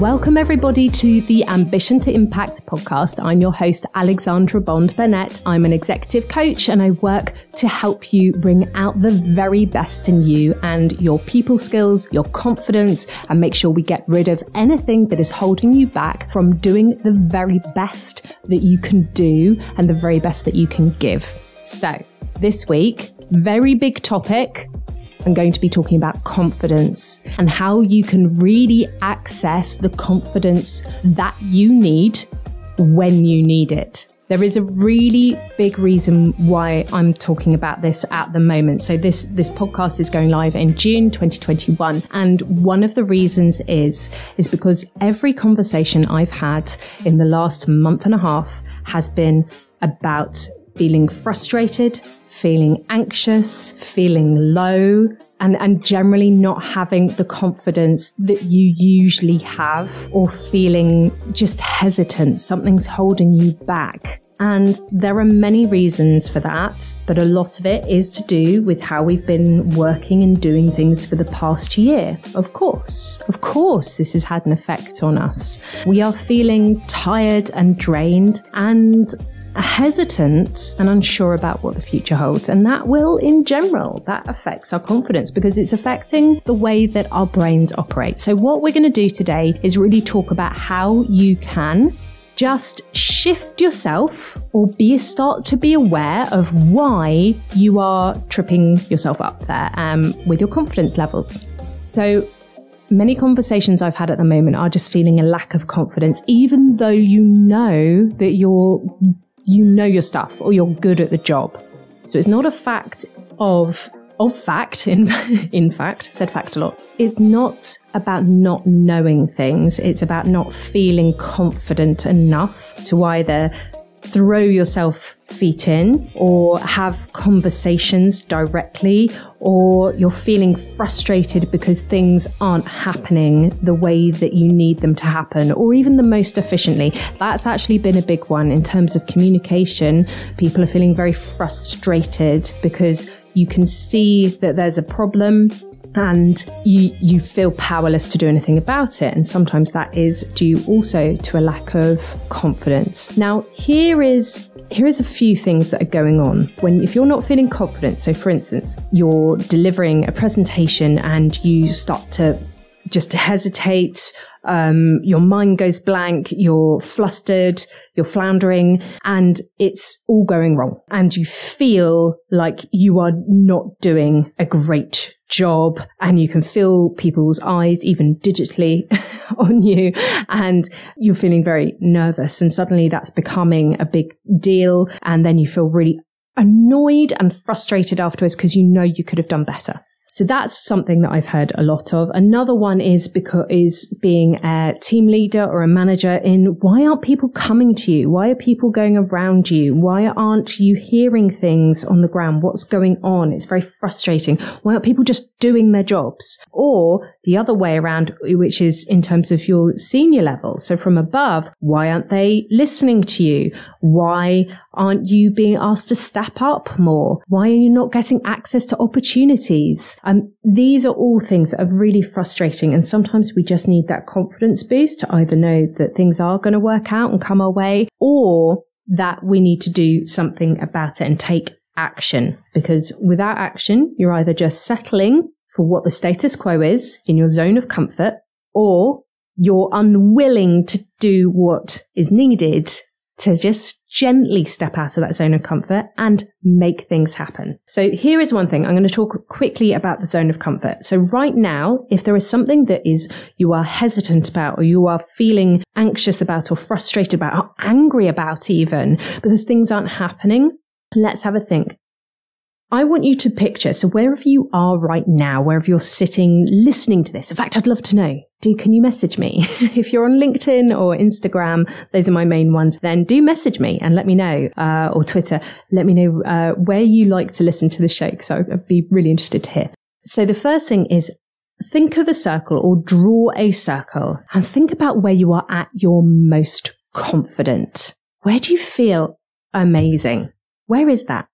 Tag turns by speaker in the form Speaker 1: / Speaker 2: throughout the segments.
Speaker 1: Welcome, everybody, to the Ambition to Impact podcast. I'm your host, Alexandra Bond Burnett. I'm an executive coach and I work to help you bring out the very best in you and your people skills, your confidence, and make sure we get rid of anything that is holding you back from doing the very best that you can do and the very best that you can give. So, this week, very big topic I'm going to be talking about confidence and how you can really access the confidence that you need when you need it. There is a really big reason why I'm talking about this at the moment. So this this podcast is going live in June 2021 and one of the reasons is is because every conversation I've had in the last month and a half has been about feeling frustrated, feeling anxious, feeling low, and, and generally not having the confidence that you usually have, or feeling just hesitant, something's holding you back. And there are many reasons for that, but a lot of it is to do with how we've been working and doing things for the past year. Of course, of course, this has had an effect on us. We are feeling tired and drained, and hesitant and unsure about what the future holds. And that will, in general, that affects our confidence because it's affecting the way that our brains operate. So, what we're going to do today is really talk about how you can just shift yourself or be start to be aware of why you are tripping yourself up there um, with your confidence levels. So many conversations I've had at the moment are just feeling a lack of confidence, even though you know that you're you know your stuff or you're good at the job. So it's not a fact of of fact in in fact said fact a lot it's not about not knowing things it's about not feeling confident enough to either throw yourself feet in or have conversations directly or you're feeling frustrated because things aren't happening the way that you need them to happen or even the most efficiently. That's actually been a big one in terms of communication. People are feeling very frustrated because you can see that there's a problem and you you feel powerless to do anything about it. And sometimes that is due also to a lack of confidence. Now here is here is a few things that are going on. When if you're not feeling confident so for instance you're delivering a presentation and you start to just hesitate um, your mind goes blank, you're flustered, you're floundering, and it's all going wrong. And you feel like you are not doing a great job and you can feel people's eyes even digitally on you and you're feeling very nervous and suddenly that's becoming a big deal and then you feel really annoyed and frustrated afterwards because you know you could have done better. So that's something that I've heard a lot of. Another one is because is being a team leader or a manager in why aren't people coming to you? Why are people going around you? Why aren't you hearing things on the ground? What's going on? It's very frustrating. Why aren't people just doing their jobs? Or the other way around, which is in terms of your senior level. So from above, why aren't they listening to you? Why aren't you being asked to step up more? Why are you not getting access to opportunities? Um, these are all things that are really frustrating. And sometimes we just need that confidence boost to either know that things are going to work out and come our way or that we need to do something about it and take action. Because without action, you're either just settling for what the status quo is in your zone of comfort or you're unwilling to do what is needed to just gently step out of that zone of comfort and make things happen. So here is one thing. I'm going to talk quickly about the zone of comfort. So right now, if there is something that is you are hesitant about or you are feeling anxious about or frustrated about or angry about even because things aren't happening, let's have a think. I want you to picture, so wherever you are right now, wherever you're sitting listening to this, in fact, I'd love to know, do, can you message me? if you're on LinkedIn or Instagram, those are my main ones, then do message me and let me know, uh, or Twitter, let me know, uh, where you like to listen to the show. So I'd be really interested to hear. So the first thing is think of a circle or draw a circle and think about where you are at your most confident. Where do you feel amazing? Where is that?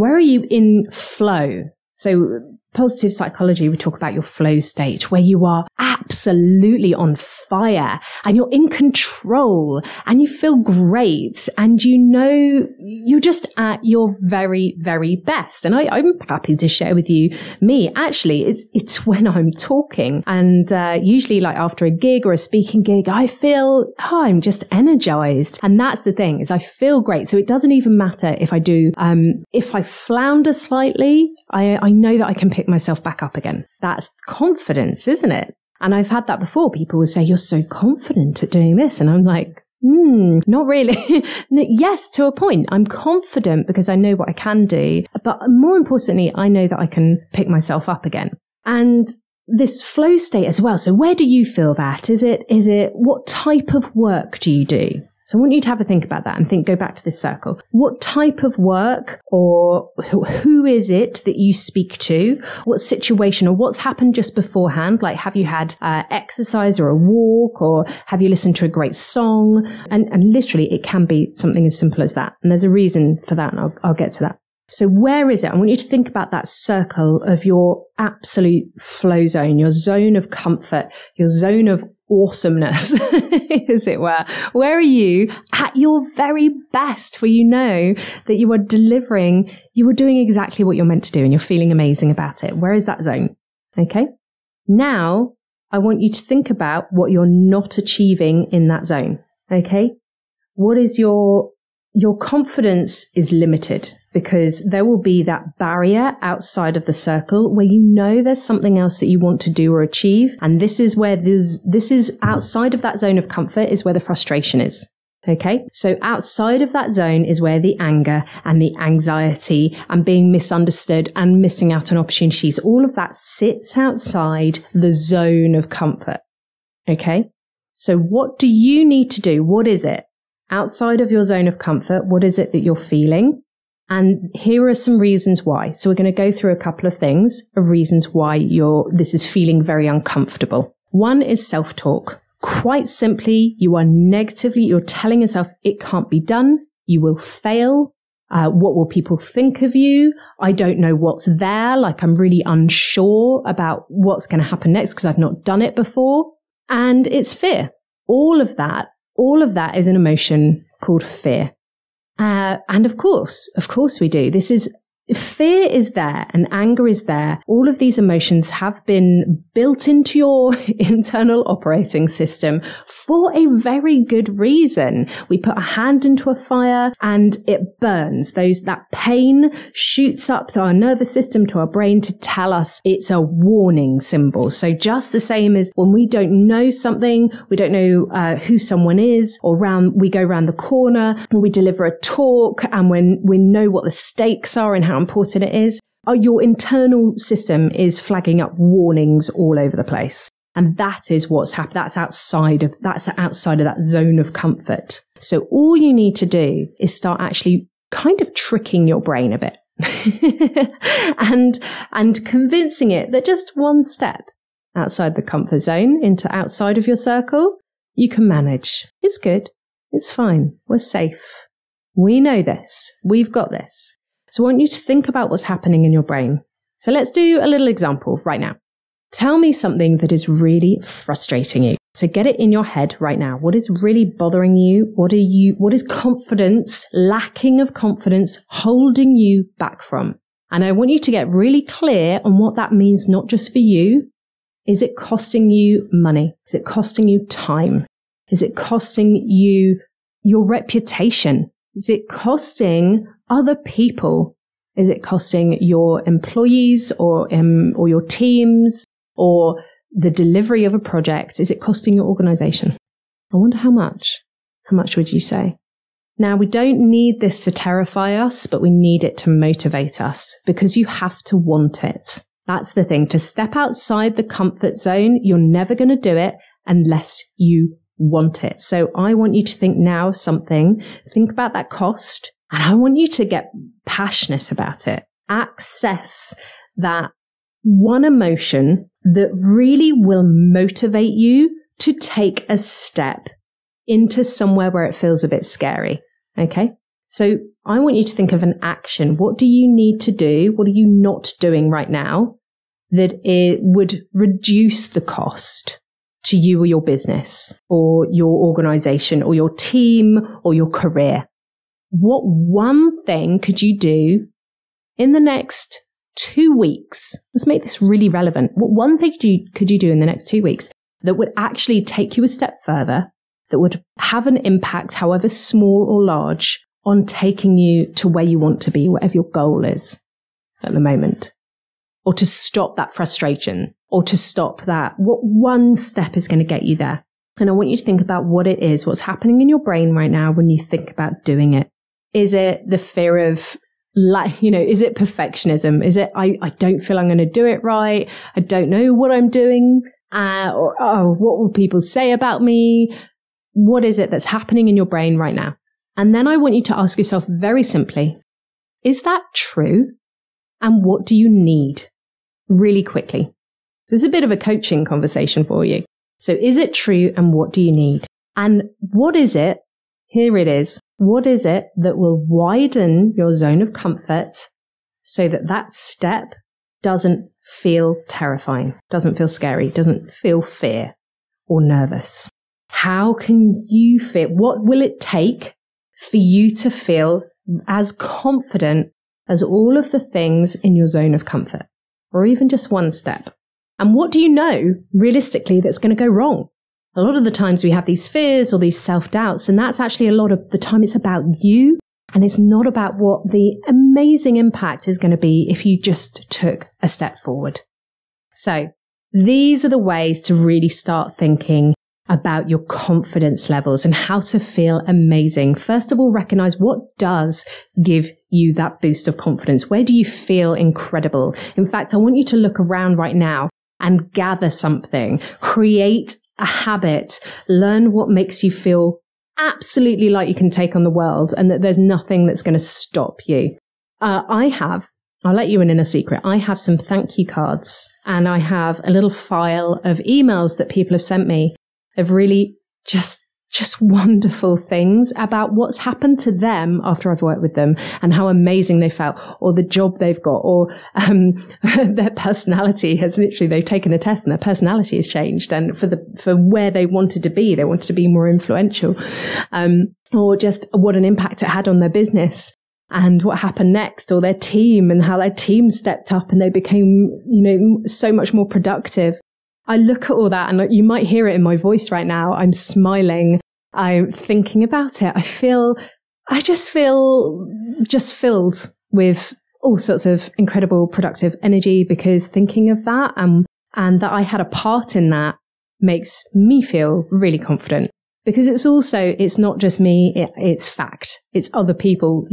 Speaker 1: Where are you in flow? So positive psychology, we talk about your flow state where you are absolutely on fire and you're in control and you feel great and you know you're just at your very, very best. And I, am happy to share with you me. Actually, it's, it's when I'm talking and uh, usually like after a gig or a speaking gig, I feel oh, I'm just energized. And that's the thing is I feel great. So it doesn't even matter if I do, um, if I flounder slightly, I, I know that I can pick myself back up again. That's confidence, isn't it? And I've had that before. People would say, you're so confident at doing this. And I'm like, Hmm, not really. yes, to a point. I'm confident because I know what I can do. But more importantly, I know that I can pick myself up again. And this flow state as well. So where do you feel that? Is it, is it, what type of work do you do? So I want you to have a think about that and think, go back to this circle. What type of work or who is it that you speak to? What situation or what's happened just beforehand? Like, have you had uh, exercise or a walk or have you listened to a great song? And, and literally it can be something as simple as that. And there's a reason for that. And I'll, I'll get to that. So where is it? I want you to think about that circle of your absolute flow zone, your zone of comfort, your zone of awesomeness, as it were. Where are you at your very best, where you know that you are delivering, you are doing exactly what you're meant to do and you're feeling amazing about it? Where is that zone? Okay. Now I want you to think about what you're not achieving in that zone. Okay. What is your, your confidence is limited because there will be that barrier outside of the circle where you know there's something else that you want to do or achieve. And this is where this, is outside of that zone of comfort is where the frustration is. Okay. So outside of that zone is where the anger and the anxiety and being misunderstood and missing out on opportunities, all of that sits outside the zone of comfort. Okay. So what do you need to do? What is it outside of your zone of comfort? What is it that you're feeling? And here are some reasons why. So we're going to go through a couple of things of reasons why you're, this is feeling very uncomfortable. One is self-talk. Quite simply, you are negatively, you're telling yourself it can't be done. You will fail. Uh, what will people think of you? I don't know what's there. Like I'm really unsure about what's going to happen next because I've not done it before. And it's fear. All of that, all of that is an emotion called fear. Uh, and of course, of course we do. This is fear is there and anger is there. All of these emotions have been built into your internal operating system for a very good reason. We put a hand into a fire and it burns. Those, that pain shoots up to our nervous system, to our brain to tell us it's a warning symbol. So just the same as when we don't know something, we don't know uh, who someone is or round, we go around the corner we deliver a talk and when we know what the stakes are and how important it is, uh, your internal system is flagging up warnings all over the place. And that is what's happened. That's outside of, that's outside of that zone of comfort. So all you need to do is start actually kind of tricking your brain a bit and, and convincing it that just one step outside the comfort zone into outside of your circle, you can manage. It's good. It's fine. We're safe. We know this. We've got this. So I want you to think about what's happening in your brain. So let's do a little example right now. Tell me something that is really frustrating you. So get it in your head right now. What is really bothering you? What are you, what is confidence, lacking of confidence holding you back from? And I want you to get really clear on what that means, not just for you. Is it costing you money? Is it costing you time? Is it costing you your reputation? Is it costing other people? Is it costing your employees or, um, or your teams or the delivery of a project? Is it costing your organization? I wonder how much. How much would you say? Now, we don't need this to terrify us, but we need it to motivate us because you have to want it. That's the thing. To step outside the comfort zone, you're never going to do it unless you want it. So I want you to think now of something, think about that cost, and I want you to get passionate about it. Access that one emotion that really will motivate you to take a step into somewhere where it feels a bit scary. Okay. So I want you to think of an action. What do you need to do? What are you not doing right now that it would reduce the cost to you or your business or your organization or your team or your career? What one thing could you do in the next two weeks? Let's make this really relevant. What one thing could you, could you do in the next two weeks that would actually take you a step further, that would have an impact, however small or large, on taking you to where you want to be, whatever your goal is at the moment? Or to stop that frustration or to stop that? What one step is going to get you there? And I want you to think about what it is, what's happening in your brain right now when you think about doing it. Is it the fear of like, you know, is it perfectionism? Is it, I, I don't feel I'm going to do it right. I don't know what I'm doing. Uh, or, oh, what will people say about me? What is it that's happening in your brain right now? And then I want you to ask yourself very simply, is that true? And what do you need? Really quickly. So it's a bit of a coaching conversation for you. So is it true? And what do you need? And what is it? Here it is. What is it that will widen your zone of comfort so that that step doesn't feel terrifying, doesn't feel scary, doesn't feel fear or nervous? How can you feel? What will it take for you to feel as confident as all of the things in your zone of comfort, or even just one step. And what do you know realistically that's going to go wrong? A lot of the times we have these fears or these self doubts, and that's actually a lot of the time it's about you and it's not about what the amazing impact is going to be if you just took a step forward. So these are the ways to really start thinking about your confidence levels and how to feel amazing. First of all, recognize what does give you that boost of confidence. Where do you feel incredible? In fact, I want you to look around right now and gather something, create a habit, learn what makes you feel absolutely like you can take on the world and that there's nothing that's going to stop you. Uh, I have, I'll let you in in a secret. I have some thank you cards and I have a little file of emails that people have sent me of really just just wonderful things about what's happened to them after I've worked with them and how amazing they felt or the job they've got or um, their personality has literally they've taken a test and their personality has changed and for the for where they wanted to be they wanted to be more influential um, or just what an impact it had on their business and what happened next or their team and how their team stepped up and they became you know so much more productive I look at all that and you might hear it in my voice right now. I'm smiling. I'm thinking about it. I feel, I just feel just filled with all sorts of incredible productive energy because thinking of that and, and that I had a part in that makes me feel really confident because it's also it's not just me it, it's fact it's other people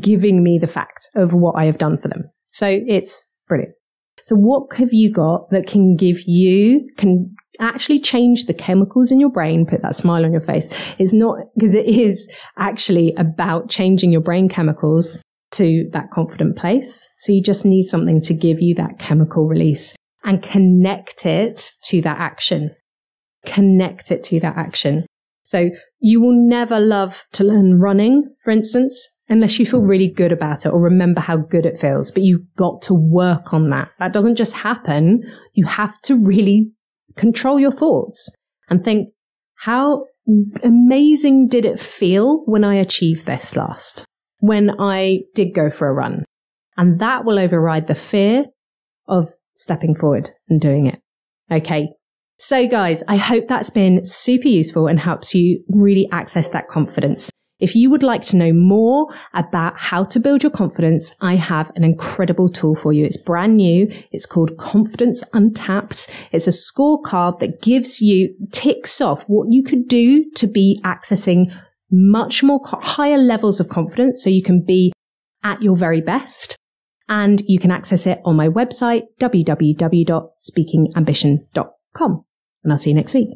Speaker 1: giving me the fact of what i have done for them so it's brilliant so what have you got that can give you, can actually change the chemicals in your brain, put that smile on your face. It's not, because it is actually about changing your brain chemicals to that confident place. So you just need something to give you that chemical release and connect it to that action. Connect it to that action. So you will never love to learn running, for instance, unless you feel really good about it or remember how good it feels. But you've got to work on that. That doesn't just happen. You have to really control your thoughts and think, how amazing did it feel when I achieved this last? When I did go for a run? And that will override the fear of stepping forward and doing it. Okay. So guys, I hope that's been super useful and helps you really access that confidence. If you would like to know more about how to build your confidence, I have an incredible tool for you. It's brand new. It's called Confidence Untapped. It's a scorecard that gives you ticks off what you could do to be accessing much more higher levels of confidence so you can be at your very best. And you can access it on my website, www.speakingambition.com. And I'll see you next week.